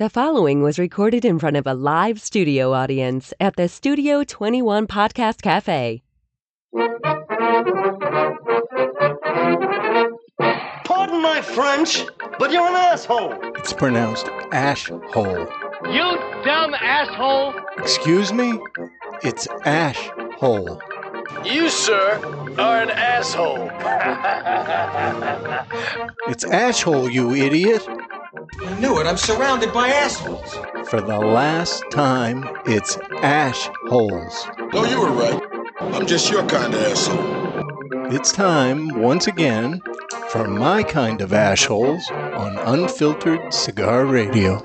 The following was recorded in front of a live studio audience at the Studio 21 Podcast Cafe. Pardon my French, but you're an asshole. It's pronounced ash hole. You dumb asshole! Excuse me? It's ash hole. You, sir, are an asshole. It's ash hole, you idiot. I knew it. I'm surrounded by assholes. For the last time, it's ash holes. No, you were right. I'm just your kind of asshole. It's time, once again, for my kind of ash holes on Unfiltered Cigar Radio.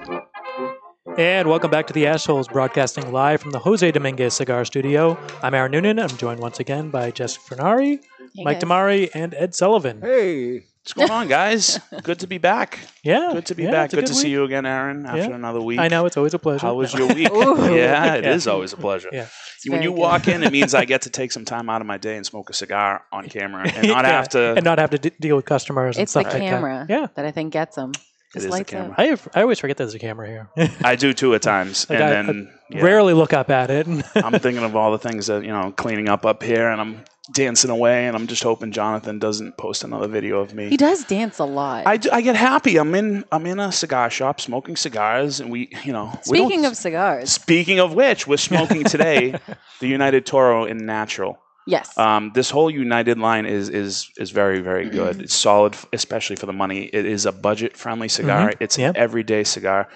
And welcome back to the Assholes, broadcasting live from the Jose Dominguez Cigar Studio. I'm Aaron Noonan. I'm joined once again by Jessica Fernari, Mike Damari, and Ed Sullivan. Hey. What's going on, guys? Good to be back. Yeah, Good to be yeah, back. it's a Good, to see you again, Aaron, after Yeah. another week. I know it's always a pleasure. How was No. your week? yeah, it is Yeah. always a pleasure. Yeah. When you good. walk in, it means I get to take some time out of my day and smoke a cigar on camera and not Yeah, have to. and not have to d- deal with customers. and It's the stuff like that. camera Yeah, that I think gets them. It Just is the camera. up. I have, I always forget there's a camera here. I do too at times, Like and I- then yeah, Rarely look up at it. I'm thinking of all the things that you know, cleaning up up here, and I'm dancing away, and I'm just hoping Jonathan doesn't post another video of me. He does dance a lot. I, do- I get happy. I'm in I'm in a cigar shop smoking cigars, and we you know we Speaking of cigars, Speaking of which, we're smoking today the United Toro in natural. Yes, Um, this whole United line is is is very very good. It's solid, especially for the money. It is a budget friendly cigar. It's Yep. an everyday cigar.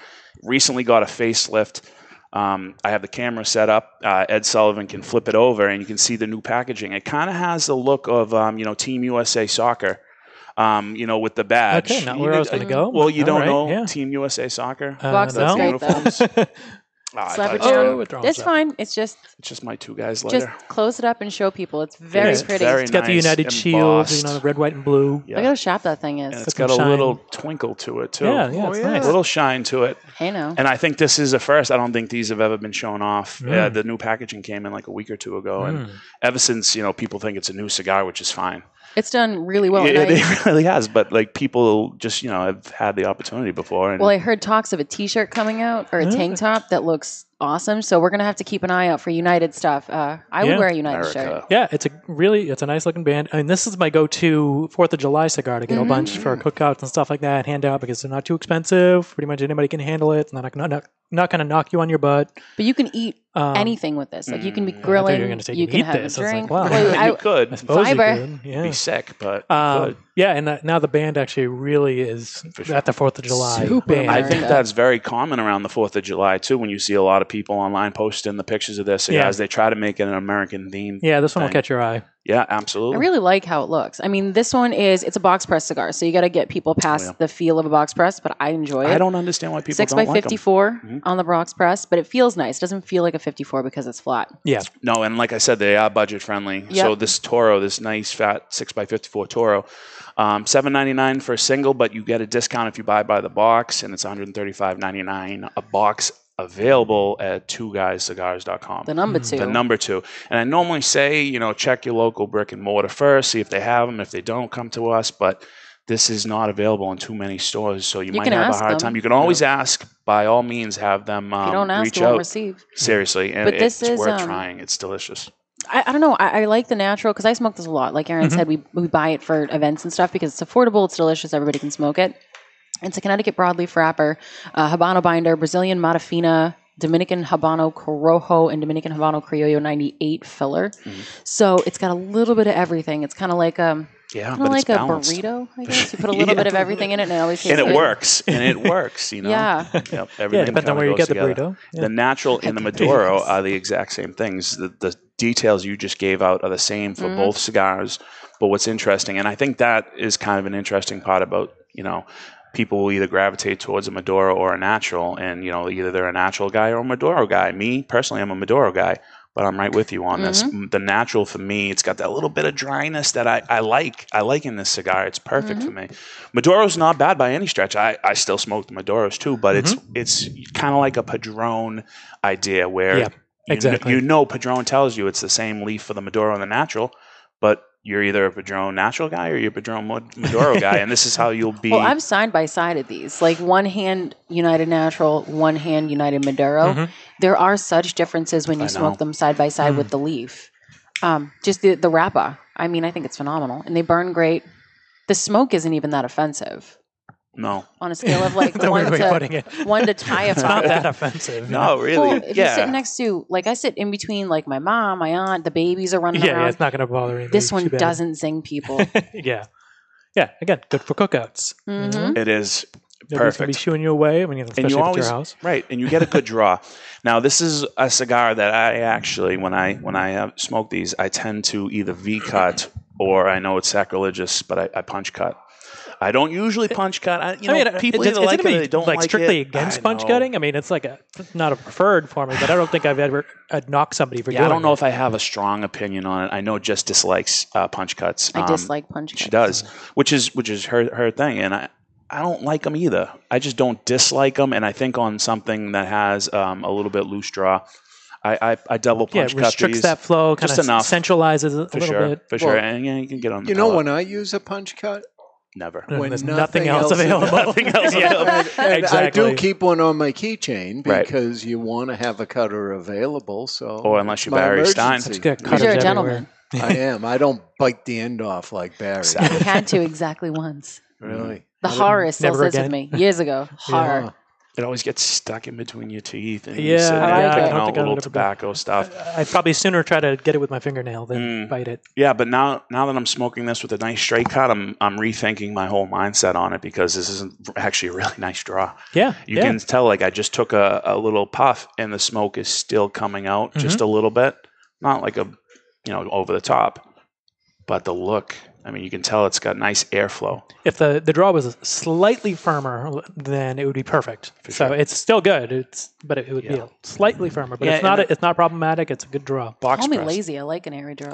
Recently got a facelift. Um, I have the camera set up. Uh, Ed Sullivan can flip it over, and you can see the new packaging. It kind of has the look of um, you know Team USA Soccer. Um, you know, with the badge. Okay, not You where I did- was gonna go. Well, you All don't right, know yeah. Team USA Soccer. Uh, Box looks no. great. Uniforms? Ah, Slap thought it it down. gonna- what's wrong It's with fine. It's just It's just my two guys just later. close it up and show people. It's very is pretty. very It's got the United Shield, you know, the red, white, and blue. Yeah. Look how sharp that thing and is. it's Got got a shine. little twinkle to it too. Yeah, yeah, it's nice. A little shine to it. Hey, no. And I think this is a first. I don't think these have ever been shown off. Mm. Uh, the new packaging came in like a week or two ago, and Mm. ever since you know people think it's a new cigar, which is fine. It's done really well. it, and it really has, but like people just you know have had the opportunity before. And well, I heard talks of a T-shirt coming out or a tank top that looks awesome. So we're gonna have to keep an eye out for United stuff. Uh, I would wear a United shirt. Yeah, it's a really it's a nice looking band. I mean, this is my go-to Fourth of July cigar to get a bunch for cookouts and stuff like that. Hand out because they're not too expensive. Pretty much anybody can handle it. It's not not not, not going to knock you on your butt. But you can eat Um, anything with this. Like you can be Mm. I thought grilling. you were gonna say you you can eat have this. a I was like, drink. wow. Well, you I- could I suppose you could. Yeah. be sick, but Um, yeah, and that, now the band actually really is sure. at the Fourth of July Super band. I think that's very common around the Fourth of July too. When you see a lot of people online posting the pictures of their as they try to make it an American theme. yeah, this one will catch your eye. Yeah, absolutely. I really like how it looks. I mean, this one is it's a box press cigar, so you got to get people past yeah. the feel of a box press. But I enjoy it. I don't understand why people six don't by fifty four Mhm. on the box press, but it feels nice. It doesn't feel like a fifty-four because it's flat. Yeah, No, and like I said, they are budget friendly. Yep. So this Toro, this nice fat six x fifty four Toro, um, seven ninety nine for a single, but you get a discount if you buy by the box, and it's one hundred thirty five ninety nine a box available at two guyscigars.com. The number two. The number two. And I normally say, you know, check your local brick and mortar first, see if they have them. If they don't, come to us. But this is not available in too many stores, so you, You might have a hard them. time. You can always ask. By all means, have them um, you don't ask, reach you won't out. receive. Seriously, and But this it's is, worth um, trying. It's delicious. I, I don't know. I, I like the natural because I smoke this a lot. Like Aaron Mhm. said, we we buy it for events and stuff because it's affordable, it's delicious, everybody can smoke it. It's a Connecticut broadleaf wrapper, uh, Habano binder, Brazilian Mata Fina, Dominican Habano Corojo, and Dominican Habano Criollo 98 filler. Mm-hmm. So it's got a little bit of everything. It's kind of like a Yeah, kind but of it's like a balanced. burrito, I guess. You put a little Yeah. bit of everything in it, and it always tastes and it good. works, and it works. You know. Yeah. Yep, yeah. everything Depends on where you goes get the burrito. Yeah. The natural and the Maduro are the exact same things. The, the details you just gave out are the same for Mhm. both cigars. But what's interesting, and I think that is kind of an interesting part about, you know, people will either gravitate towards a Maduro or a natural, and, you know, either they're a natural guy or a Maduro guy. Me, personally, I'm a Maduro guy, but I'm right with you on this. Mm-hmm. M- The natural for me, it's got that little bit of dryness that I, I like. I like in this cigar. It's perfect Mm-hmm. for me. Maduro's not bad by any stretch. I, I still smoke the Maduros too, but it's it's kind of like a Padron idea where Yeah, you, exactly. you know Padron tells you it's the same leaf for the Maduro and the natural, but you're either a Padron natural guy or you're a Padron Maduro guy, and this is how you'll be. Well, I'm side by side of these, like one hand United Natural, one hand United Maduro. Mhm. There are such differences when you I smoke know. them side by side with the leaf. Um, just the the wrapper. I mean, I think it's phenomenal, and they burn great. The smoke isn't even that offensive no, on a scale of like the one weird way of putting to one to tie a It's not that offensive. no, really, Well, if you sit yeah. next to, like, I sit in between, like my mom, my aunt, the babies are running Yeah, around. yeah, it's not going to bother anybody. this one bad. doesn't zing people. yeah, yeah. Again, good for cookouts. hmm It is Nobody's going to be shooing you away. I mean, especially and you if always it's your house. right, and you get a good draw. now, this is a cigar that I actually, when I when I uh, smoke these, I tend to either V cut or I know it's sacrilegious, but I, I punch cut. I don't usually punch cut. I, you I mean, people it's, either it's like it or they don't like, like strictly it. against I punch know. cutting. I mean, it's like a not a preferred for me, but I don't think I've ever I'd knock somebody for Yeah, I don't know it. if I have a strong opinion on it. I know Jess dislikes uh, punch cuts. I Um, dislike punch cuts. She does, which is which is her her thing, and I I don't like them either. I just don't dislike them, and I think on something that has um, a little bit loose draw, I I, I double Yeah, punch it cut restricts these that flow, kind just of enough. centralizes it a for little sure, bit. for sure, Well, and yeah, you can get on. The You know, pellet. when I use a punch cut, never. And when there's nothing nothing else else available. Nothing else Yeah. available. and exactly. I do keep one on my keychain Right. because you want to have a cutter available. So, Or unless you're my Barry Stein. emergency. Just get Because you're a cutters gentleman. I am. I don't bite the end off like Barry. Exactly. I had to exactly once. Really. The horror still Never sits with me. Years ago. Horror. It always gets stuck in between your teeth, and Yeah, you sit I there it. picking I out I little would tobacco stuff. I'd probably sooner try to get it with my fingernail than Mm. bite it. Yeah, but now now that I'm smoking this with a nice straight cut, I'm I'm rethinking my whole mindset on it because this is actually a really nice draw. Yeah, You yeah. can tell like I just took a, a little puff and the smoke is still coming out Mm-hmm. just a little bit. Not like a you know, over the top. But the look, I mean you can tell it's got nice airflow. if the, the draw was slightly firmer, then it would be perfect. so it's still good. It's but it, would be Yeah. a slightly firmer. But Yeah, it's not a, it's not problematic. It's a good draw. Box Call me press. lazy. I like an airy draw.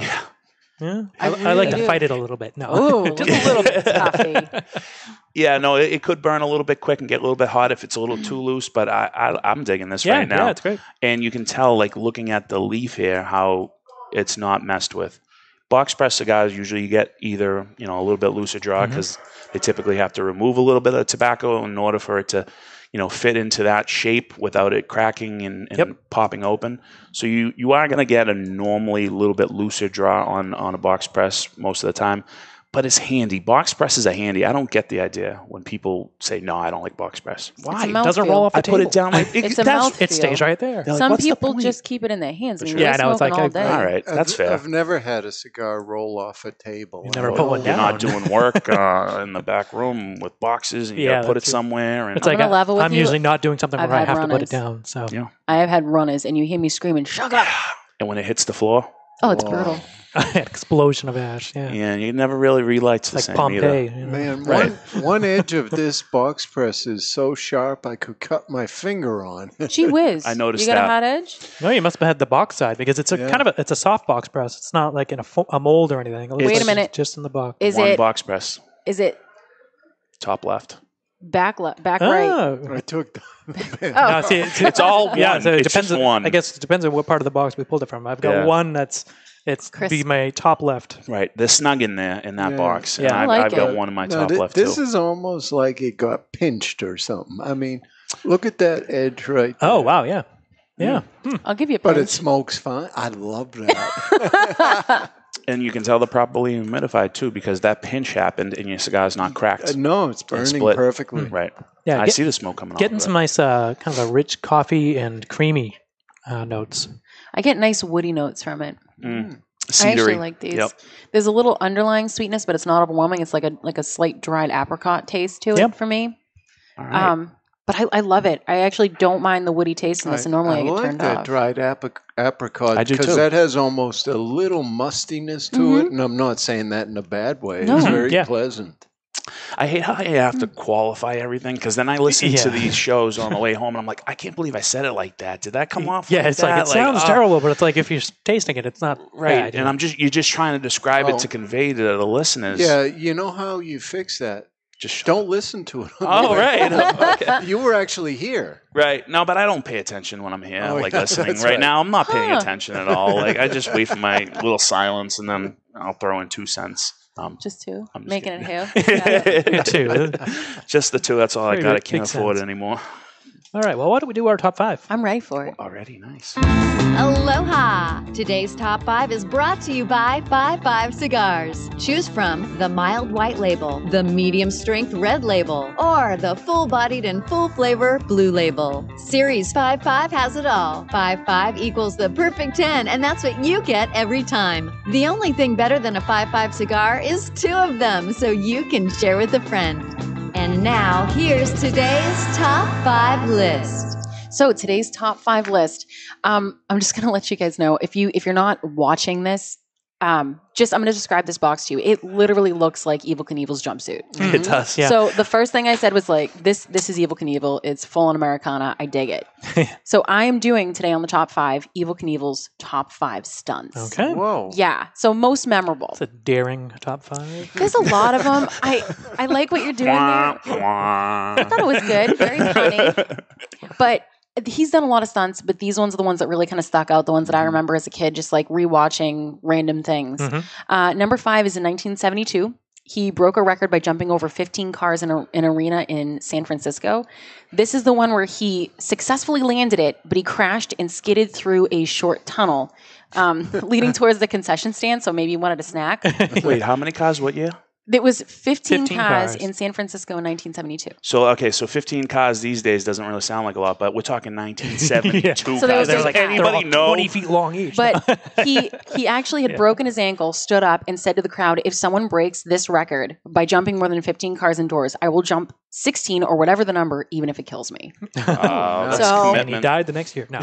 Yeah, I I, I like really to do. fight it a little bit. No, Oh, just a little bit. Coffee. Yeah, no, it, it could burn a little bit quick and get a little bit hot if it's a little too mm. loose, but I, I I'm digging this Yeah, right now. yeah, it's great. and you can tell like looking at the leaf here how it's not messed with box press cigars usually you get either you know a little bit looser draw Mm-hmm. because they typically have to remove a little bit of tobacco in order for it to you know fit into that shape without it cracking and, and Yep. popping open so you you are going to get a normally a little bit looser draw on on a box press most of the time but it's handy box presses are handy i don't get the idea when people say no i don't like box press why It doesn't roll off the i put it down like It's a that's- mouthfeel. It stays right there. They're like, Some "What's the people point?" just keep it in their hands. I mean, Yeah, they're I know, it's smoking like all day. all right that's I've, fair I've never had a cigar roll off a table. You I never don't put one know. You're down. not doing work uh, in the back room with boxes, and you Yeah, gotta put it that's it. somewhere. And It's I'm like I, level with I'm usually not doing something I've where I have to put it down. So I have had runners, and you hear me screaming, "Shut up!" and when it hits the floor, Oh, it's Whoa. brutal. explosion of ash. Yeah, and you never really relights the like same Pompeii. either. you know? Man, Right. one, one edge of this box press is so sharp I could cut my finger on. Gee whiz! I noticed You got that. a hot edge? No, you must have had the box side because it's a Yeah. kind of a, it's a soft box press. It's not like in a, fo- a mold or anything. It looks Wait a minute. just in the box. Is One it? box press, Is it top left. Back left? Back right? Oh. I took the, Oh. No, see, it's, It's all yeah. So it It's depends. just on- one. I guess it depends on what part of the box we pulled it from. I've got Yeah. one that's it's Crisp. be my top left. Right, they're snug in there in that Yeah. box. Yeah. and I I've, like I've got it. one in my No, top thi- left this too. is almost like it got pinched or something. I mean, look at that edge right there. Oh wow, yeah, yeah. Hmm. I'll give you a But it smokes fine. I love that. And you can tell they're properly humidified too, because that pinch happened and your cigar's not Uh, cracked. no, it's burning split. perfectly. Right. Yeah, I get- see the smoke coming off. Getting off. some it. nice uh, kind of a rich coffee and creamy uh, notes. I get nice woody notes from it. Mm. I actually like these. Yep. There's a little underlying sweetness, but it's not overwhelming. It's like a like a slight dried apricot taste to it for me. All right. Um, but I, I love it. I actually don't mind the woody taste in this, and normally I, I get like turned that off. dried apric- apricot I do because that has almost a little mustiness to it, and I'm not saying that in a bad way. Mm-hmm. No. It's very Yeah. pleasant. I hate how I have to qualify everything because then I listen to these shows on the way home and I'm like, I can't believe I said it like that. Did that come off? Yeah, like it's like that? it sounds oh, terrible, but it's like if you're tasting it, it's not right? bad, and? I'm just you're just trying to describe Oh. it to convey to the listeners. Yeah, you know how you fix that? Just shut Don't listen to it. on Oh, the way right. Okay. You were actually here. Right. No, but I don't pay attention when I'm here, Oh, like yeah, listening. Right, right. now, I'm not paying Huh. attention at all. Like I just wait for my little silence, and then I'll throw in two cents. Um, Just two. I'm just Making it kidding. who? Two. just the two. That's all I got. I can't afford sense. it anymore. All right. Well, why don't we do our top five? I'm ready for it. Already nice. Aloha! Today's top five is brought to you by Five Five Cigars. Choose from the mild white label, the medium strength red label, or the full bodied and full flavor blue label. Series Five Five has it all. Five Five equals the perfect 10, and that's what you get every time. The only thing better than a Five Five cigar is two of them, so you can share with a friend. And now, here's today's top five list. So today's top five list. Um, I'm just gonna let you guys know if you if you're not watching this, um, just I'm gonna describe this box to you. It literally looks like Evel Knievel's jumpsuit. It does. Yeah. So the first thing I said was like, this this is Evel Knievel. It's full on Americana. I dig it. so I am doing today on the top five Evel Knievel's top five stunts. Okay. Whoa. Yeah. So most memorable. It's a daring top five. There's a lot of them. I I like what you're doing there. I thought it was good, very funny. But he's done a lot of stunts, but these ones are the ones that really kind of stuck out. The ones that I remember as a kid, just like rewatching random things. Mhm. Uh, number five is in 1972. He broke a record by jumping over 15 cars in a, an arena in San Francisco. This is the one where he successfully landed it, but he crashed and skidded through a short tunnel um, leading towards the concession stand. So maybe he wanted a snack. Wait, how many cars? What year? It was 15, 15 cars, cars. in San Francisco in 1972. So okay, so 15 cars these days doesn't really sound like a lot, but we're talking 1972 So there cars. was Does like- anybody They're all know? 20 feet long each. But he he actually had broken his ankle, stood up, and said to the crowd, "If someone breaks this record by jumping more than 15 cars indoors, I will jump 16 or whatever the number, even if it kills me." Oh, So- and he died the next year. No.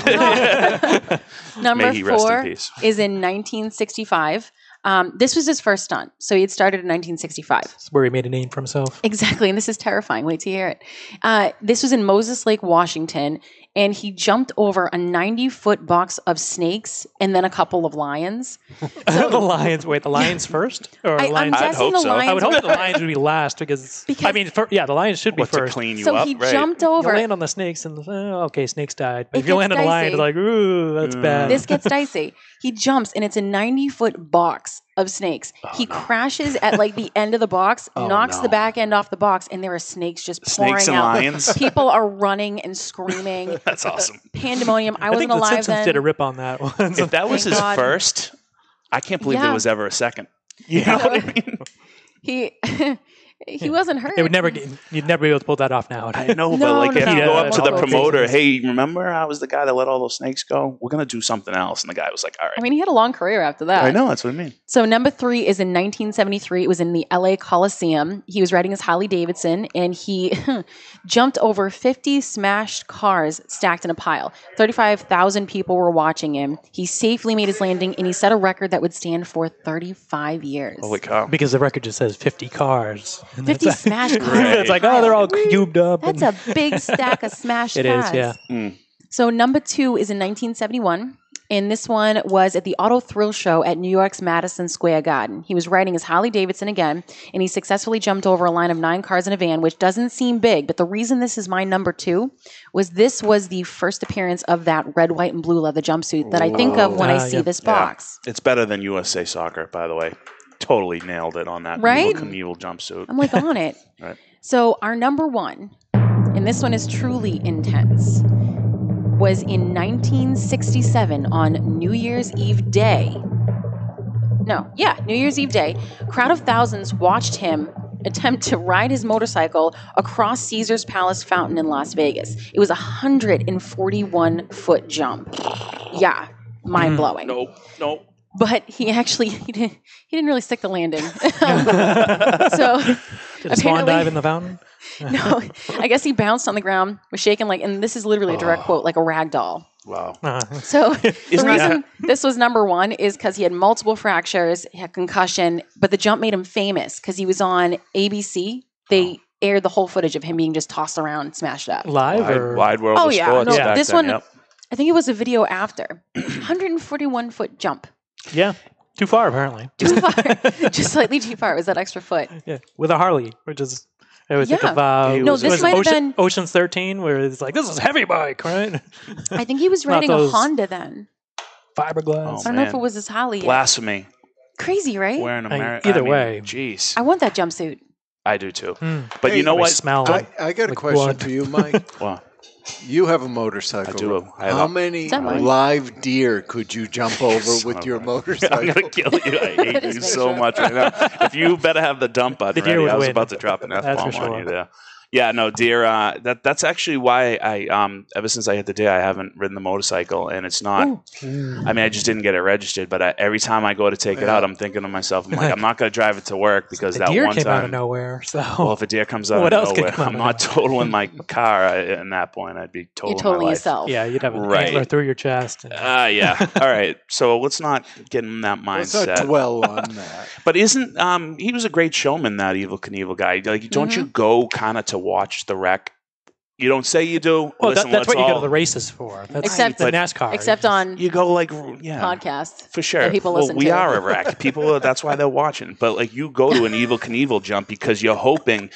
Number May he rest in four is in 1965. Um, this was his first stunt, so he had started in 1965. That's where he made a name for himself. Exactly, and this is terrifying. Wait to hear it. Uh, this was in Moses Lake, Washington, and he jumped over a 90 foot box of snakes and then a couple of lions. the Lions. Wait, the Lions first? Or I, I'm Lions? I'd guessing hope the so. lions. I would hope the Lions would be last because, I mean, fir- yeah, the Lions should be What to first. clean you so up? he right. jumped You over. land on the snakes and uh, okay, snakes died. But It if you gets land on a lion, it's like ooh, that's Mm. bad. this gets dicey. He jumps and it's a 90 foot box of snakes. Oh, he crashes at like the end of the box, Oh, knocks no. the back end off the box, and there are snakes just pouring and out. lions. People are running and screaming. That's awesome. Pandemonium. I I wasn't think alive Simpsons then. did a rip on that one. If that was Thank his God. first, I can't believe Yeah. there was ever a second. You know what I mean? he he wasn't hurt. They would never get, you'd never be able to pull that off now. I know, but No, like no, if you no, go no, up to no, the promoter, hey, remember I was the guy that let all those snakes go? We're gonna do something else, and the guy was like, all right. I mean, he had a long career after that. I know that's what I mean. So number three is in 1973. It was in the LA Coliseum. He was riding his Harley Davidson and he jumped over 50 smashed cars stacked in a pile. 35,000 people were watching him. He safely made his landing and he set a record that would stand for 35 years. Holy cow! because the record just says 50 cars. And 50 that's- smashed cars. Right. it's like, oh, they're all cubed up. That's and- a big stack of smash smashed It is, cars. yeah. Mm. So number two is in 1971. And this one was at the Auto Thrill Show at New York's Madison Square Garden. He was riding his Harley Davidson again, and he successfully jumped over a line of nine cars in a van, which doesn't seem big. But the reason this is my number two was this was the first appearance of that red, white, and blue leather jumpsuit that I think of when I Ah, see yeah. this Yeah. box. It's better than USA Soccer, by the way. Totally nailed it on that Right? Evel Knievel jumpsuit. I'm like on it. Right. So our number one, and this one is truly intense, was in 1967 on New Year's Eve Day. No, yeah, New Year's Eve Day. A crowd of thousands watched him attempt to ride his motorcycle across Caesar's Palace fountain in Las Vegas. It was a 141 foot jump. Yeah, mm. mind blowing. Nope, nope. But he actually he didn't he didn't really stick the landing. so Did a swan dive in the fountain? no, I guess he bounced on the ground, was shaken like, and this is literally a direct quote, like a rag doll. Wow. Uh, So the Isn't that- reason this was number one is because he had multiple fractures, he had concussion, but the jump made him famous because he was on ABC. They aired the whole footage of him being just tossed around, smashed up. live Wide, or wide world Oh, of yeah, sports. no, back this then, one- yep. I think it was a video after. 141 foot jump. Yeah, too far apparently. Too far. just slightly too far. It was that extra foot. Yeah, with a Harley, which is I always think Yeah. of uh, No, was- this was might have Ocean, been- Ocean's 13, where it's like, this is heavy bike, right? I think he was Not riding a those- Honda then. Fiberglass. Oh, I don't know if man. it was his Harley. yet. Blasphemy. Crazy, right? Wearing I- American. either way. Jeez. I want that jumpsuit. I do too. Hmm. But Hey, you know They what? smell I, I got a like question blood. for you, Mike. Well, You have a motorcycle. I do. I have How a- many Is live deer could you jump over with your a- motorcycle? I'm gonna kill you. I hate you so sure. much right now. If you better have the dump button The ready, I was win. about to drop an F bomb for on you there. Yeah, no, deer. Uh, that that's actually why I um ever since I hit the deer, I haven't ridden the motorcycle, and it's not. I mean, I just didn't get it registered. But I, every time I go to take it out, I'm thinking to myself, I'm like, I'm not gonna drive it to work because the that deer one came time. out of nowhere. So Well, if a deer comes out What of else could nowhere, come I'm of not totaling my car. I, at that point, I'd be totaling you my totaling life. yourself. yeah, you'd have an Right. antler through your chest. And, Ah, yeah. All right. So let's not get in that Let's mindset. not dwell on that. But isn't um he was a great showman that Evel Knievel guy? Like, don't Mm-hmm. you go kind of to watch the wreck? You don't say you do. well, Listen, that, that's what let's you go to the races for. That's Except- the NASCAR. Except on You go like yeah. podcasts. For sure. that people well, listen we to. are a wreck. People, that's why they're watching. But like, you go to an Evel Knievel jump because you're hoping,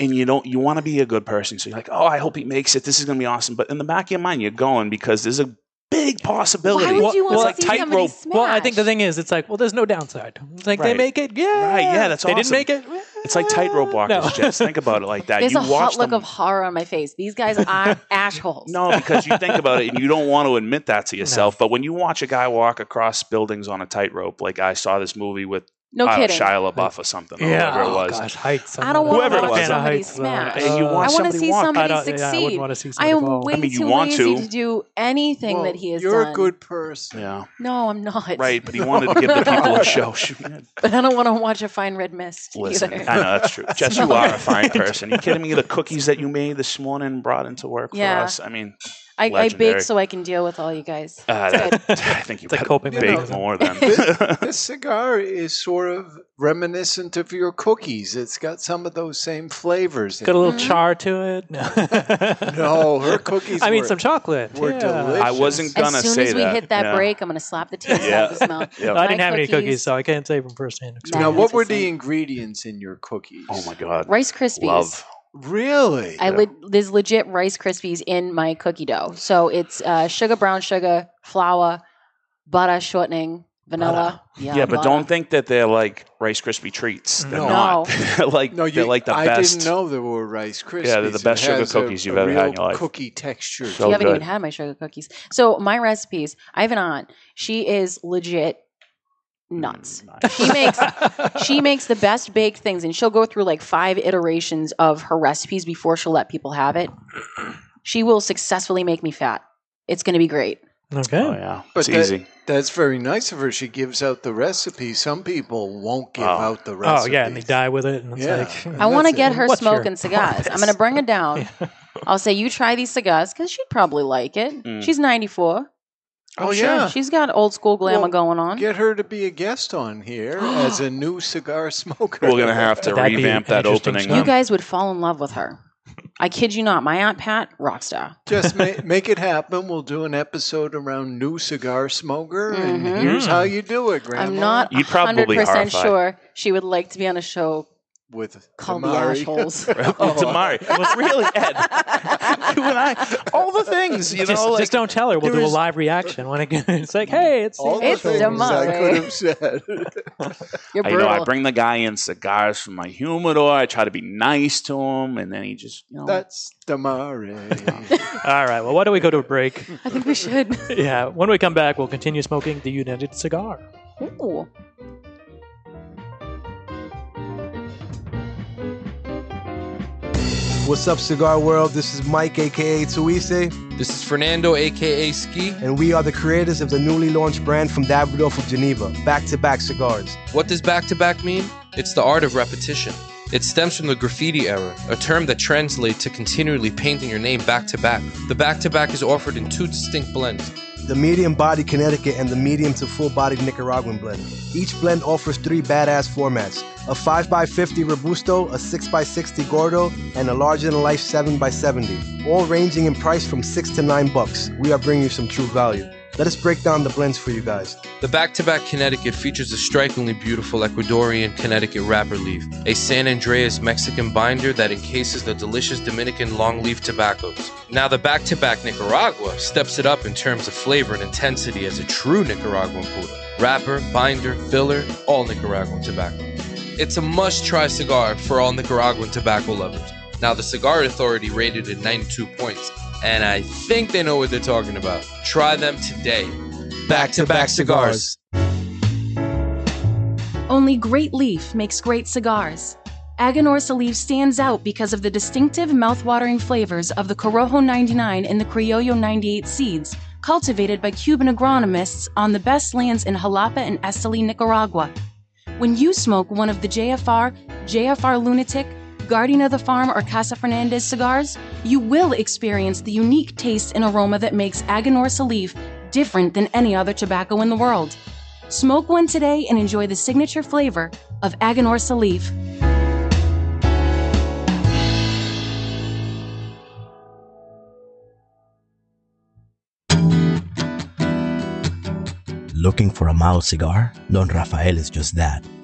and you don't. You want to be a good person. So you're like, oh, I hope he makes it. This is gonna be awesome. But in the back of your mind, you're going because there's a big possibility. Why would you want it's to like see somebody tightrope. smash? Well, I think the thing is, it's like, well, there's no downside. It's like they Right. make it, yeah, Right, yeah, that's they awesome. didn't make it. It's like tightrope walkers. No. Jess. Think about it like that. There's you a watch hot look them. of horror on my face. These guys are assholes. No, because you think about it and you don't want to admit that to yourself. But when you watch a guy walk across buildings on a tightrope, like I saw this movie with no uh, kidding. Shia LaBeouf or something, or Yeah, whatever it oh, was. gosh, heights. I don't want Whoever to it watch somebody smash. And you Uh, want I want to somebody see walk. I somebody don't- yeah, I succeed. want to see I somebody am fall. way I mean, you too want lazy to. to. do anything Well, that he has you're done. a good person. Yeah, No, I'm not. right. But he wanted to give the people a show. Shoot. But I don't want to watch a fine red mist. Listen, either. I know that's true. Jess, you are a fine person. You kidding me? The cookies that you made this morning brought into work Yeah. for us. I mean, I, I bake so I can deal with all you guys. uh, that, I think you It's a better coping bake mechanism. more than. this cigar is sort of reminiscent of your cookies. It's got some of those same flavors. Got a it. little char to it. No, No, her cookies. I mean, were- some chocolate. were yeah. delicious. I wasn't gonna soon say as soon as we that. hit that yeah. break, I'm going to slap the taste Yeah. out of this mouth. Yeah. I didn't My have any cookies- cookies, so I can't say from firsthand Nah. experience. Now, what were the the ingredients in your cookies? Oh my god, Rice Krispies. love. Really? I le- there's legit Rice Krispies in my cookie dough. So it's uh, sugar, brown sugar, flour, butter, shortening, vanilla. Yeah, yeah but butter. don't think that they're like Rice Krispie treats. They're No. not. they're like no, you, they're like the I best. I didn't know there were Rice Krispies. Yeah, they're the best sugar has a- cookies you've a ever had in your life. Cookie texture. So you haven't good. even had my sugar cookies. So my recipes, I have an aunt. She is legit nuts. Mm, nice. She makes she makes the best baked things and she'll go through like five iterations of her recipes before she'll let people have it. She will successfully make me fat. It's going to be great. Okay. Oh yeah, But it's that- easy. That's very nice of her. She gives out the recipe. Some people won't give Oh. out the recipe. Oh yeah, and they die with it, and it's Yeah. like And I want to get it. her What's your smoking cigars. I'm going to bring her down. I'll say, you try these cigars because she'd probably like it. Mm. She's 94. Oh, yeah. She's got old school glamour Well, going on. Get her to be a guest on here as a new cigar smoker. We're gonna have to That'd revamp that opening. show. You guys would fall in love with her. I kid you not. My Aunt Pat, rock star. Just ma- make it happen. We'll do an episode around new cigar smoker, and Mhm. here's Mm. how you do it, Grandma. I'm not You'd probably 100% horrified. sure she would like to be on a show with called The Damari. Ashholes. Oh, Damari. Well, really, Ed. you and I, all the things, you just, know, like just don't tell her. We'll there do a live reaction when it, it's like, hey, it's All the It's things Damari. I could have said. You're I, you know, I bring the guy in cigars from my humidor. I try to be nice to him, and then he just, you know, That's Damari. all right. Well, why don't we go to a break? I think we should. yeah. When we come back, we'll continue smoking the United Cigar. Ooh. What's up, Cigar World? This is Mike, aka Tuise, This is Fernando, aka Ski. and we are the creators of the newly launched brand from Davidoff of Geneva, Back to Back Cigars. What does back to back mean? It's the art of repetition. It stems from the graffiti era, a term that translates to continually painting your name back to back. The back to back is offered in two distinct blends. The medium body Connecticut and the medium to full bodied Nicaraguan blend. Each blend offers three badass formats a 5x50 Robusto, a 6x60 Gordo, and a larger than life 7x70. All ranging in price from 6 to 9 bucks. We are bringing you some true value. Let us break down the blends for you guys. The back to back Connecticut features a strikingly beautiful Ecuadorian Connecticut wrapper leaf, a San Andrés Mexican binder that encases the delicious Dominican longleaf tobaccos. Now, the back to back Nicaragua steps it up in terms of flavor and intensity as a true Nicaraguan puro. Wrapper, binder, filler, all Nicaraguan tobacco. It's a must try cigar for all Nicaraguan tobacco lovers. Now, the Cigar Authority rated it 92 points, and I think they know what they're talking about. Try them today. Back to back cigars. Only Great Leaf makes great cigars. Aganorsa Leaf stands out because of the distinctive mouth-watering flavors of the Corojo 99 and the Criollo 98 seeds, cultivated by Cuban agronomists on the best lands in Jalapa and Esteli, Nicaragua. When you smoke one of the JFR, JFR Lunatic, Guardian of the Farm, or Casa Fernandez cigars, you will experience the unique taste and aroma that makes Aganorsa Salif different than any other tobacco in the world. Smoke one today and enjoy the signature flavor of Aganorsa Salif. Looking for a mild cigar? Don Rafael is just that.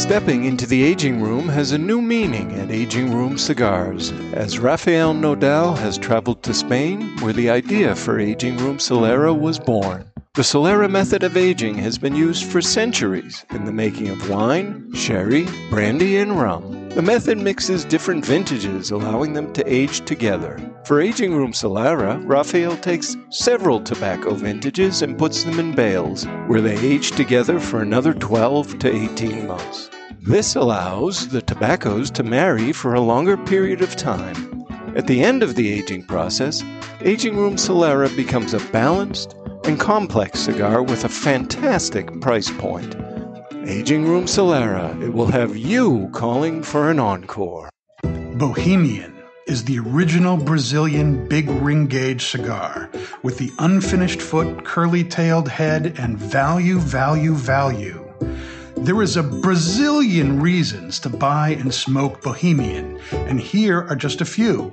Stepping into the aging room has a new meaning at Aging Room Cigars, as Rafael Nodal has traveled to Spain, where the idea for Aging Room Solera was born. The Solera method of aging has been used for centuries in the making of wine, sherry, brandy, and rum. The method mixes different vintages, allowing them to age together. For Aging Room Solera, Rafael takes several tobacco vintages and puts them in bales, where they age together for another 12 to 18 months. This allows the tobaccos to marry for a longer period of time. At the end of the aging process, Aging Room Solera becomes a balanced and complex cigar with a fantastic price point. Aging Room Solera, it will have you calling for an encore. Bohemian is the original Brazilian big ring gauge cigar with the unfinished foot, curly tailed head, and value, value, value. There is a Brazilian reasons to buy and smoke Bohemian, and here are just a few.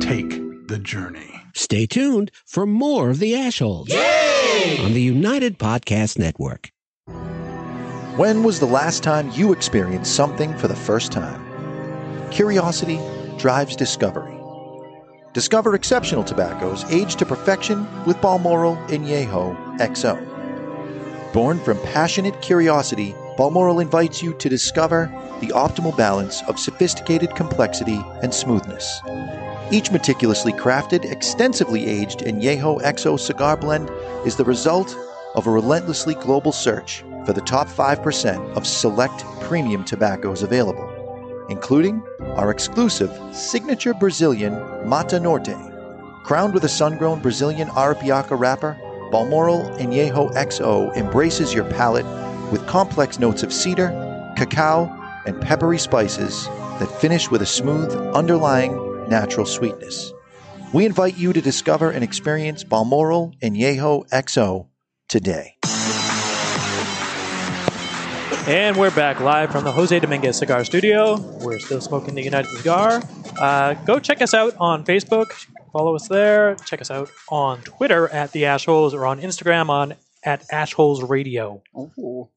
Take the journey. Stay tuned for more of the Ashholes on the United Podcast Network. When was the last time you experienced something for the first time? Curiosity drives discovery. Discover exceptional tobaccos aged to perfection with Balmoral Añejo XO. Born from passionate curiosity, Balmoral invites you to discover the optimal balance of sophisticated complexity and smoothness. Each meticulously crafted, extensively aged Añejo XO cigar blend is the result of a relentlessly global search for the top 5% of select premium tobaccos available, including our exclusive signature Brazilian Mata Norte. Crowned with a sun grown Brazilian Arapiraca wrapper, Balmoral Añejo XO embraces your palate with complex notes of cedar, cacao, and peppery spices that finish with a smooth, underlying natural sweetness. We invite you to discover and experience Balmoral Añejo XO today. And we're back live from the Jose Dominguez Cigar Studio. We're still smoking the United Cigar. Uh, go check us out on Facebook. Follow us there. Check us out on Twitter at the Ashholes or on Instagram on at Ashholes Radio. Ooh.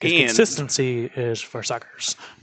'Cause And- consistency is for suckers.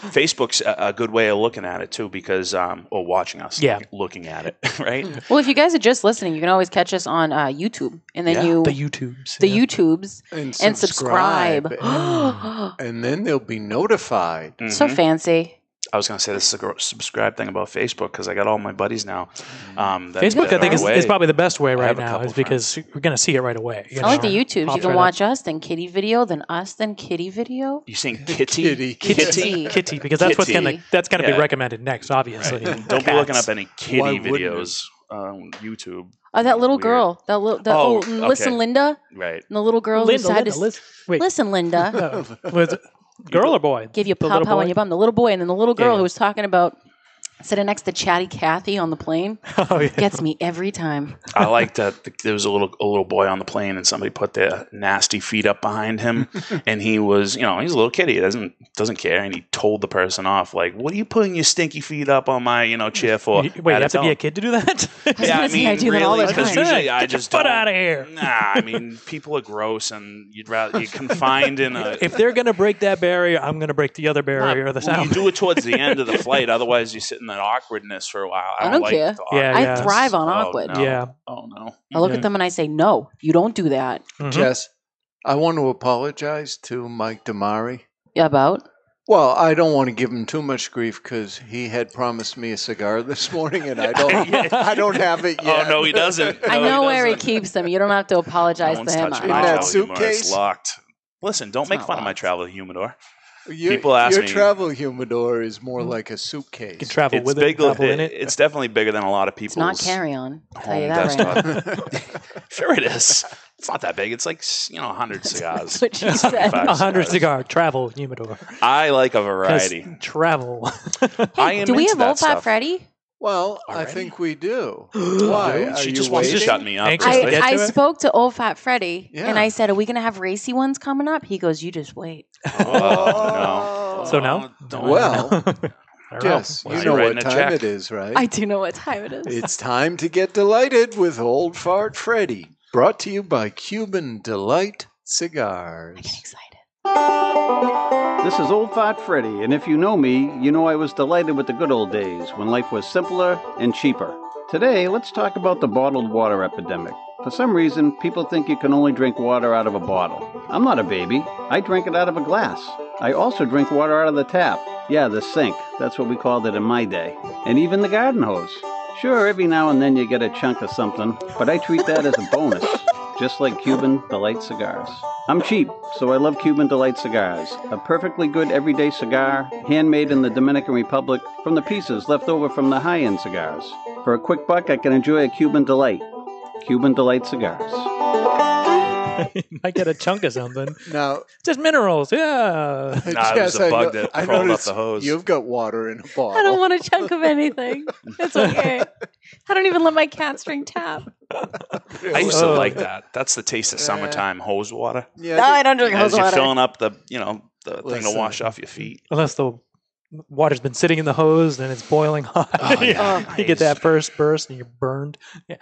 Facebook's a, a good way of looking at it too, because um, or watching us, Yeah. look- looking at it, right? Well, if you guys are just listening, you can always catch us on uh, YouTube, and then Yeah. you The YouTubes. the YouTubes, And and subscribe. subscribe. and then they'll be notified. so Mhm. fancy. I was going to say this is a subscribe thing about Facebook because I got all my buddies now. Um, that, Facebook, that I think, is, is probably the best way right now, is because we're going to see it right away. you I like the YouTubes. You can right watch us, then Kitty video, then us, then Kitty video. You saying kitty? Kitty. Kitty. up. Kitty, because that's what's going to that's going to Yeah. be recommended next, obviously. Don't be looking up any kitty Why videos on YouTube. Oh, that little Weird. girl. That little. That, Oh, oh, listen, okay. Linda. Right. And the little girl Linda, who decided Linda, to Liz- wait. listen, Linda. No. Was it girl or boy? Give you a pow pow on your bum. The little boy, and then the little girl Yeah. who was talking about sitting next to Chatty Cathy on the plane Oh, yeah. gets me every time. I like that th- there was a little a little boy on the plane and somebody put their nasty feet up behind him and he was you know he's a little kitty he doesn't doesn't care and he told the person off like what are you putting your stinky feet up on my you know chair for Wait, you I have to be tell a kid to do that? yeah I gonna I mean do that all really the because time. usually I just your foot out of here. nah I mean people are gross and you'd rather you're confined in a If they're going to break that barrier, I'm going to break the other barrier of the well, you do it towards the end of the flight otherwise you're in that awkwardness for a while I I don't, don't like care. the Yeah, I yeah. thrive on Oh, awkward. no. Yeah. oh no I look at them and I say, "No, you don't do that." Mhm. Jess, I want to apologize to Mike Damari. About Well, I don't want to give him too much grief because he had promised me a cigar this morning, and I don't. I don't have it yet. oh no he doesn't I No, know where he doesn't. keeps them. You don't have to apologize No to him. touched I- my In that travel humidor. It's suitcase? locked. Listen, don't It's make not fun of my locked. travel humidor. Your, People ask your me- travel humidor is more mm. like a suitcase. You can travel It's with it, big. travel in it- it. It's definitely bigger than a lot of It's people's. not carry on. Tell you home that right now. sure, it is. It's not that big. It's like you know, hundred cigars. What you said. 75 A hundred cigars. cigar travel humidor. I like a variety. Travel. I am Do we have old fat stuff. Freddy? Well, I think we do. Why? Are She you just wants to shut me up. Anxious to I, I spoke to old fat Freddy Yeah. and I said, "Are we gonna have racy ones coming up?" He goes, "You just wait." Oh, no. Oh. so now? Don't. Well, I don't know. Jess, Was you know what time check? it is, right? I do know what time it is. It's time to get delighted with Old Fart Freddy. Brought to you by Cuban Delight Cigars. I get excited. This is Old Fat Freddy, and if you know me, you know I was delighted with the good old days when life was simpler and cheaper. Today, let's talk about the bottled water epidemic. For some reason, people think you can only drink water out of a bottle. I'm not a baby. I drink it out of a glass. I also drink water out of the tap. Yeah, the sink. That's what we called it in my day. And even the garden hose. Sure, every now and then you get a chunk of something, but I treat that as a bonus, just like Cuban Delight cigars. I'm cheap, so I love Cuban Delight cigars. A perfectly good everyday cigar, handmade in the Dominican Republic from the pieces left over from the high end cigars. For a quick buck, I can enjoy a Cuban Delight. Cuban Delight cigars. you might get a chunk of something. Now, Just minerals, yeah. Nah, it was a I bug no- that I crawled up noticed the hose. You've got water in a bottle. I don't want a chunk of anything. It's okay. I don't even let my cats drink tap. I used to Oh. like that. That's the taste of summertime hose water. Yeah, No, I don't drink As hose you're water. filling up the, you know, the thing to Listen. wash off your feet. Unless the water's been sitting in the hose and it's boiling hot. Oh, yeah. Oh, you get that first burst and you're burned. Yeah.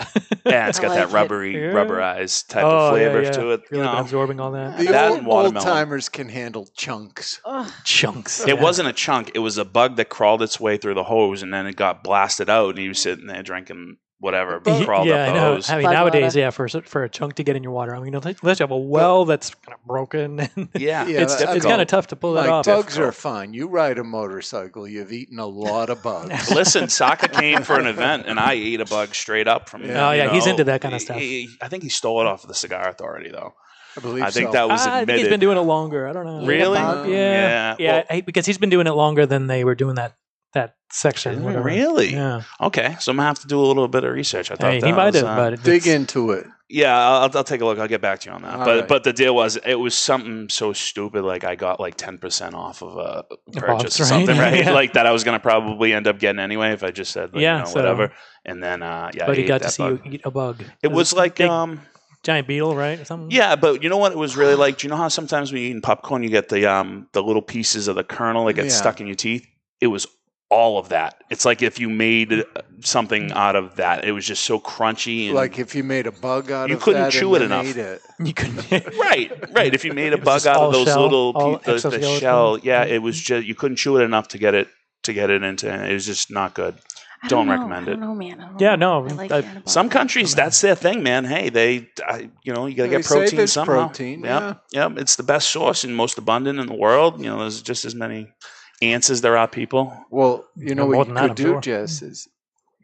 Yeah, it's I got like that rubbery, Yeah. rubberized type oh, of flavor yeah, yeah. to it. You Really been know, absorbing all that. The That old, old timers can handle chunks. Ugh. Chunks. It wasn't a chunk. It was a bug that crawled its way through the hose, and then it got blasted out, and he was sitting there drinking whatever crawled yeah, up I the know. hose. I mean, Bug nowadays, water. yeah, for for a chunk to get in your water, I mean, unless unless you have a well that's kind of broken, and Yeah, Yeah, it's that's it's kind of tough to pull that Like, off. bugs are fine. You ride a motorcycle, you've eaten a lot of bugs. Listen, Saka came for an event, and I ate a bug straight up from. Yeah. Oh, you yeah, he's into that kinda stuff. he- I think he stole it off of the Cigar Authority, though. I believe I think so. that was Ah, I think he's been doing it longer. I don't know. Really? Yeah, Yeah. yeah, Well- I- because he's been doing it longer than they were doing that that section. Really? Yeah. Okay, so I'm gonna have to do a little bit of research. I thought Hey, that he might was, have, uh, but Dig into it. Yeah, I'll, I'll take a look. I'll get back to you on that. All but right. but the deal was it was something so stupid like I got like ten percent off of a purchase or something, right? Yeah. Like that I was gonna probably end up getting anyway if I just said like, Yeah, you know, so- whatever. And then uh, yeah, but I he got to see bug. you eat a bug. It was like big- um, giant beetle, right? Or something. Yeah, but you know what it was really like? Do you know how sometimes when you eat popcorn, you get the um the little pieces of the kernel that get Yeah. stuck in your teeth? It was all of that. It's like if you made uh, something out of that. It was just so crunchy and Like if you made a bug out of that, You of couldn't that chew it then enough. ate it. You couldn't. right, right. If you made a bug just out all of those shell, little all pe- the, the exoskeleton. shell, yeah, it was just you couldn't chew it enough to get it to get it into. It was just not good. I Don't, know, recommend I it. don't know, man. I don't Yeah, know. no. I like I- hearing Some countries, that's their thing, man. Hey, they, I, you know, you got to They get say protein there's somehow. protein, Yep, yep. It's the best source and most abundant in the world. You know, there's just as many ants as there are people. Well, you know what than you could do, sure. Jess, is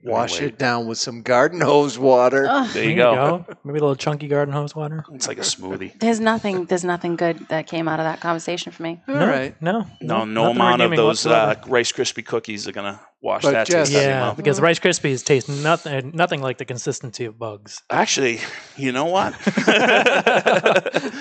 wash Anyway. it down with some garden hose water. Ugh. There you go. Maybe a little chunky garden hose water. It's like a smoothie. There's nothing. There's nothing good that came out of that conversation for me. All no, right. No. No, no nothing amount of those uh. Rice Krispie cookies are gonna wash But that Jess- taste out of Yeah, because Rice Krispies taste nothing, nothing like the consistency of bugs. Actually, you know what?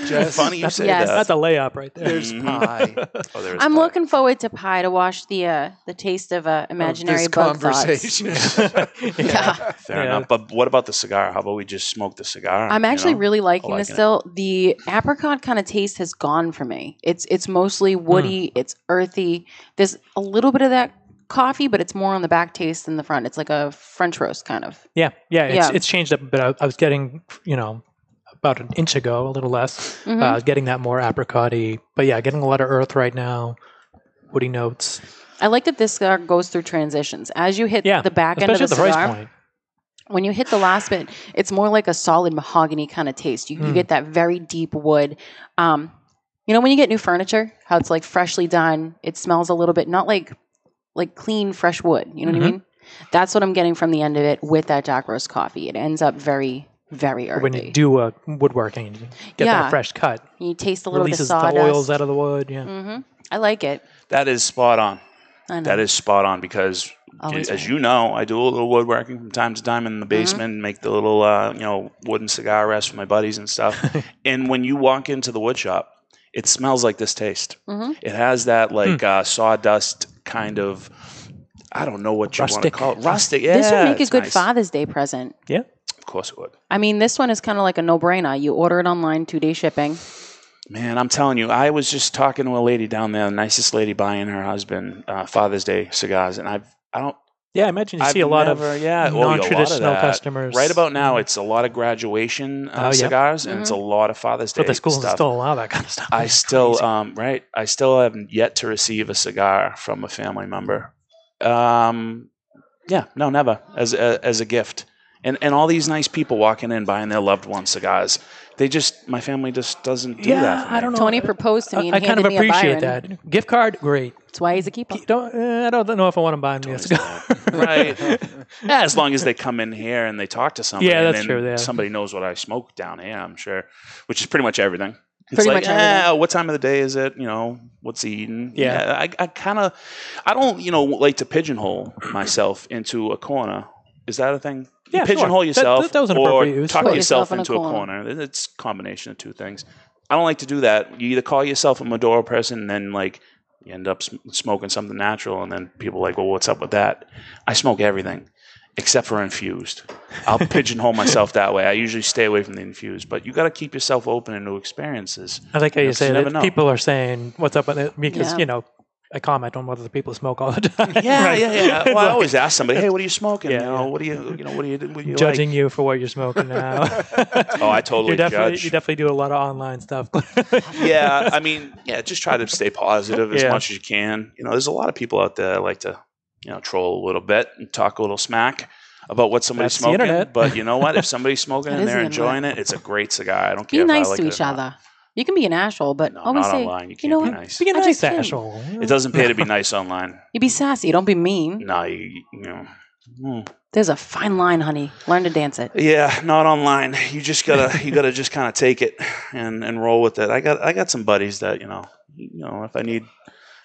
Jess, Funny you say Yes. that. That's a layup right there. There's Mhm. pie. Oh, there is I'm pie. looking forward to pie to wash the uh, the taste of uh, imaginary this bug thoughts. conversation. Yeah. Fair Yeah. enough. But what about the cigar? How about we just smoke the cigar? I'm you actually know? really liking this liking it. still. The apricot kind of taste has gone for me. It's it's mostly woody, it's earthy. There's a little bit of that coffee, but it's more on the back taste than the front. It's like a French roast kind of. Yeah, yeah, it's, Yeah. it's changed up a bit. I, I was getting, you know, about an inch ago, a little less. Mhm. Uh, I was getting that more apricot-y. But yeah, getting a lot of earth right now, woody notes. I like that this cigar goes through transitions. As you hit Yeah, the back end of especially the the price cigar, point. when you hit the last bit, it's more like a solid mahogany kind of taste. You, you Mm. get that very deep wood. Um, you know, when you get new furniture, how it's like freshly done, it smells a little bit not like like clean fresh wood. You know what I Mhm. mean? That's what I'm getting from the end of it with that Jack Roast coffee. It ends up very, very earthy. When you do a woodworking, and you get Yeah. that fresh cut. you taste a little Releases bit of the sawdust. oils out of the wood. Yeah. hmm I like it. That is spot on. I know. That is spot on because, Always as right. you know, I do a little woodworking from time to time in Mm-hmm. the basement and make the little, uh, you know, wooden cigar rests for my buddies and stuff. and when you walk into the wood shop, it smells like this taste. Mhm. It has that like Hmm. uh, sawdust kind of. I don't know what you want to call it. Rustic. Yeah, this would make a good nice. Father's Day present. Yeah. Of course it would. I mean, this one is kind of like a no-brainer. You order it online, two-day shipping. Man, I'm telling you, I was just talking to a lady down there, the nicest lady buying her husband uh, Father's Day cigars, and I've I don't Yeah, I imagine you I've see a lot never- of yeah, oh, yeah, a lot of non-traditional that. customers. Right about now, it's a lot of graduation uh, Oh, yeah. cigars, and it's a Mm-hmm. lot of Father's Day But the schools stuff. still allow that kind of stuff. I It's still, um, right? I still have yet to receive a cigar from a family member. Um, yeah, no, never as a, as a gift. And and all these nice people walking in buying their loved ones cigars. They just my family just doesn't do yeah, that. For. I don't know. Tony proposed to me and I, I kind of handed me a appreciate that. Gift card, great. That's why he's a keeper. Don't, uh, I don't know if I want to buy me a cigar. right? Yeah, as long as they come in here and they talk to somebody. Yeah, that's then true, yeah. Somebody knows what I smoke down here. I'm sure, which is pretty much everything. It's Pretty like, much everything. "Ah, what time of the day is it? You know, what's he eating? Yeah. I, I kind of, I don't, you know, like to pigeonhole myself into a corner. Is that a thing? You Yeah, pigeonhole That- yourself that- that was an or appropriate use. tuck Put yourself, yourself in into a corner. corner. It's a combination of two things. I don't like to do that. You either call yourself a Maduro person and then like you end up sm- smoking something natural, and then people are like, well, what's up with that? I smoke everything except for infused. I'll pigeonhole myself that way. I usually stay away from the infused, but you got to keep yourself open to new experiences. I like how you Because say that people are saying, what's up with it? Because, Yeah. you know, I comment on whether the people smoke all the time. Yeah, right? yeah, yeah. Well, I always ask somebody, "Hey, what are you smoking? Yeah, you know, yeah. what do you, you know, what do you, what do you judging like?" you for what you're smoking now. Oh, I totally you definitely, judge. You definitely do a lot of online stuff. yeah, I mean, yeah, just try to stay positive as Yeah. much as you can. You know, there's a lot of people out there that like to, you know, troll a little bit and talk a little smack about what somebody's That's smoking. internet. But you know what? If somebody's smoking and they're the internet. enjoying it, it's a great cigar. I don't care. Be care nice I like to it each other. not. Other. You can be an asshole, but No, always not say, online. You you know can't be what? nice. Be a I nice just can't. asshole. It doesn't pay to be nice online. You be sassy. Don't be mean. No, you, you know. hmm. There's a fine line, honey. Learn to dance it. Yeah, not online. You just gotta you gotta just kind of take it and and roll with it. I got I got some buddies that you know you know if I need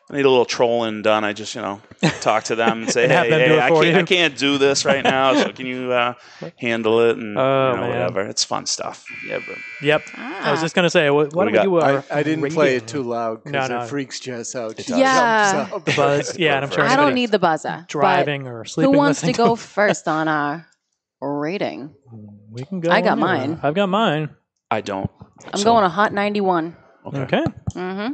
I need a little trolling done, I just you know talk to them and say, And hey, hey I can't. I can't do this right now, so can you uh, handle it and Oh, you know, whatever. It's fun stuff. Yeah, but Yep. I was just going to say, what, What what do do we you uh, I, I didn't play it too loud No, because no. it freaks Jess out. She Yeah. jumps up. Buzz. Yeah, and I'm sure I don't anybody need the buzzer. driving or sleeping. Who wants to go first on our rating? We can go. I got whenever. mine. I've got mine. I don't. I'm going a hot 91. Okay. Mm-hmm.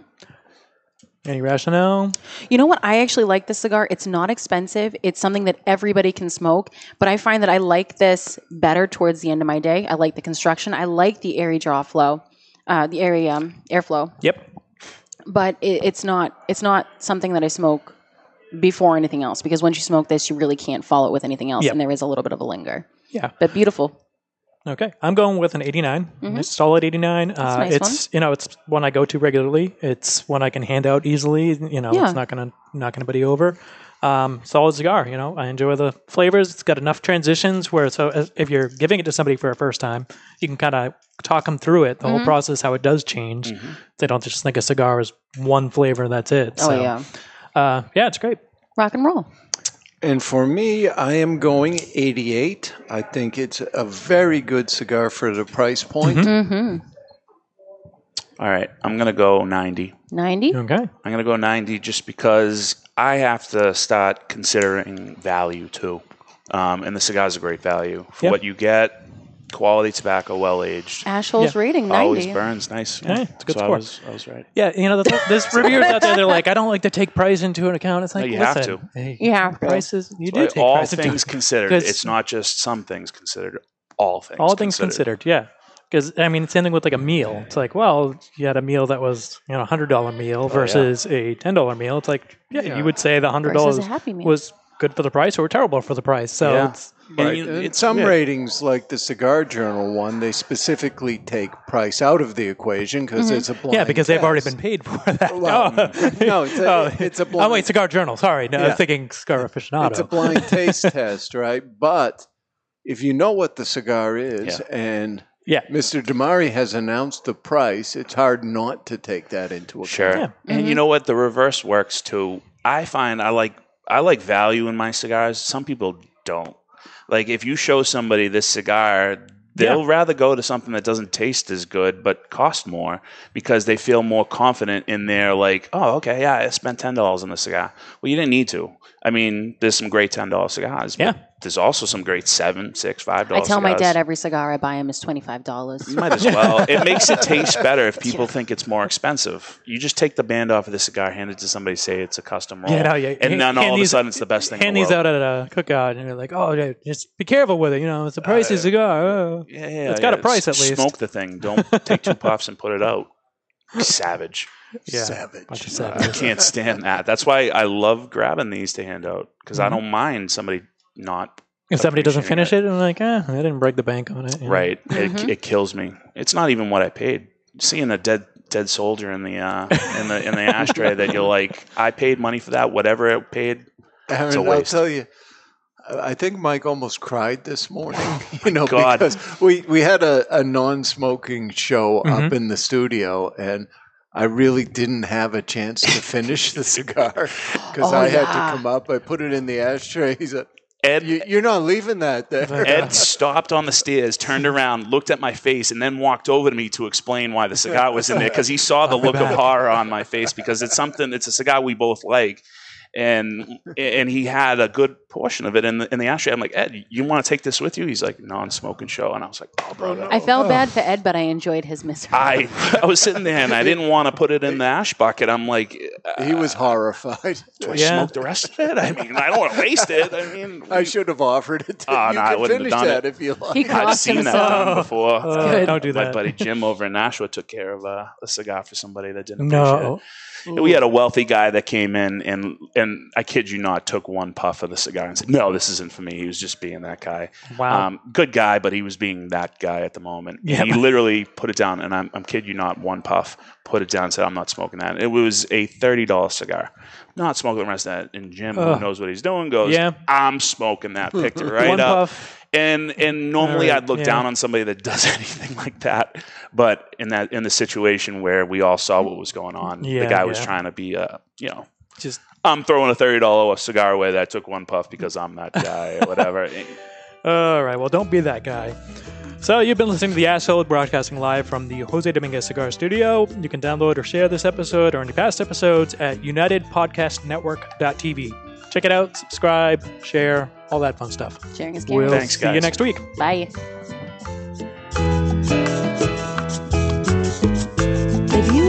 Any rationale? You know what? I actually like this cigar. It's not expensive. It's something that everybody can smoke. But I find that I like this better towards the end of my day. I like the construction. I like the airy draw flow, uh, the airy um, airflow. Yep. But it, it's not. It's not something that I smoke before anything else because once you smoke this, you really can't follow it with anything else, Yep. and there is a little bit of a linger. Yeah. But beautiful. Okay, I'm going with an 89. Mhm. It's solid 89. a Uh, nice it's you know it's one I go to regularly. It's one I can hand out easily. You know, Yeah. it's not going to knock anybody over. Um, solid cigar. You know, I enjoy the flavors. It's got enough transitions where so as, if you're giving it to somebody for a first time, you can kind of talk them through it, the Mhm. whole process, how it does change. They don't just think a cigar is one flavor. That's it. Oh, So, yeah. uh, yeah, it's great. Rock and roll. And for me, I am going 88. I think it's a very good cigar for the price point. Mm-hmm. All right, I'm gonna go 90. 90. Okay. I'm gonna go 90 just because I have to start considering value too. Um, and the cigar's a great value for Yep. what you get. Quality tobacco, well aged. Ash Hole's rating 90. Always burns. Nice. Yeah, it's a good so score. I was, I was right. Yeah, you know, there's, there's reviewers out there. They're like, I don't like to take price into an account. It's like, No, you have to. hey, You have to. prices. You That's do take all price things it. considered. 'Cause It's not just some things considered. All things. all things considered. Yeah, because I mean, same thing with like a meal. It's like, well, you had a meal that was you know a hundred dollar meal oh, versus a ten dollar meal. It's like, yeah, Yeah. you would say the hundred dollars Meal. was good for the price or terrible for the price. So Yeah. it's And Right. you- And it's- some yeah. ratings, like the Cigar Journal one, they specifically take price out of the equation because it's a blind Mm-hmm. yeah, because they've already been paid for that. Well, oh. no, it's a- oh. it's a Oh wait, Cigar Journal. Sorry, no, I was thinking Cigar Aficionado. It's a blind taste test, right? But if you know what the cigar is Yeah. and Yeah. Mr. Damari has announced the price, it's hard not to take that into account. Sure. Yeah. And Mm-hmm. you know what? The reverse works too. I find I like I like value in my cigars. Some people don't. Like if you show somebody this cigar, they'll rather go to something that doesn't taste as good but cost more because they feel more confident in their like, oh, okay, yeah, I spent ten dollars on the cigar. Well, you didn't need to. I mean, there's some great ten dollar cigars. Yeah. There's also some great seven, six, five dollar. I dollar. tell my dad every cigar I buy him is twenty five dollars. You might as well. It makes it taste better if people think it's more expensive. You just take the band off of the cigar, hand it to somebody, say it's a custom roll, Yeah, no, yeah. and then Hand all of a sudden it's the best thing. in Hand the these out at a cookout, and you're like, oh, yeah, just be careful with it. You know, it's a uh, pricey cigar. Oh. Yeah, yeah, it's got a price at S- least. Smoke the thing. Don't take two puffs and put it out. Savage. Yeah, Savage. bunch of I can't stand that. That's why I love grabbing these to hand out because I don't mind somebody not. If somebody doesn't finish it, I'm like, eh, I didn't break the bank on it. you know? Right. Mm-hmm. It, it kills me. It's not even what I paid. Seeing a dead dead soldier in the uh, in the in the ashtray that you're like, I paid money for that. Whatever it paid, it's a Aaron, I'll waste. tell you, I I think Mike almost cried this morning. You know, God. because we we had a, a non-smoking show up Mhm. in the studio, and I really didn't have a chance to finish the cigar because Oh, I had to come up. I put it in the ashtray. He said, Ed you, "You're not leaving that there." Ed stopped on the stairs, turned around, looked at my face, and then walked over to me to explain why the cigar was in there because he saw the look of horror on my face because it's something. It's a cigar we both like, and and he had a good portion of it in the in the ashtray. I'm like, Ed, you want to take this with you? He's like, non-smoking show, and I was like, oh, brother. I felt bad for Ed, but I enjoyed his misery. I I was sitting there and I didn't want to put it in the ash bucket. I'm like, uh, he was horrified. do I Yeah. smoke the rest of it? I mean, I don't want to waste it. I mean, I should have offered it. To Oh, you no, I wouldn't have finish done that it. if you like. He I've crossed seen that himself. done before. Uh, don't do that. My buddy Jim over in Nashua took care of uh, a cigar for somebody that didn't appreciate No. it. We had a wealthy guy that came in and and I kid you not, took one puff of the cigar and said, "No, this isn't for me." He was just being that guy. Wow. Um, good guy, but he was being that guy at the moment. Yeah. He literally put it down, and I'm, I'm kid you not, one puff, put it down, said, "I'm not smoking that." It was a thirty dollar cigar. Not smoking the rest of that. And Jim, Ugh. who knows what he's doing, goes, Yeah. "I'm smoking that." Picked it right One up. puff. And and normally All right, I'd look yeah. down on somebody that does anything like that, but in that in the situation where we all saw what was going on, Yeah, the guy was trying to be a you know Just I'm throwing a thirty dollar cigar away that I took one puff because I'm that guy or whatever. All right. Well, don't be that guy. So you've been listening to the Ash Hole broadcasting live from the Jose Dominguez Cigar Studio. You can download or share this episode or any past episodes at UnitedPodcastNetwork.tv. Check it out, subscribe, share, all that fun stuff. Sharing is caring. We'll Thanks, see you next week. Bye.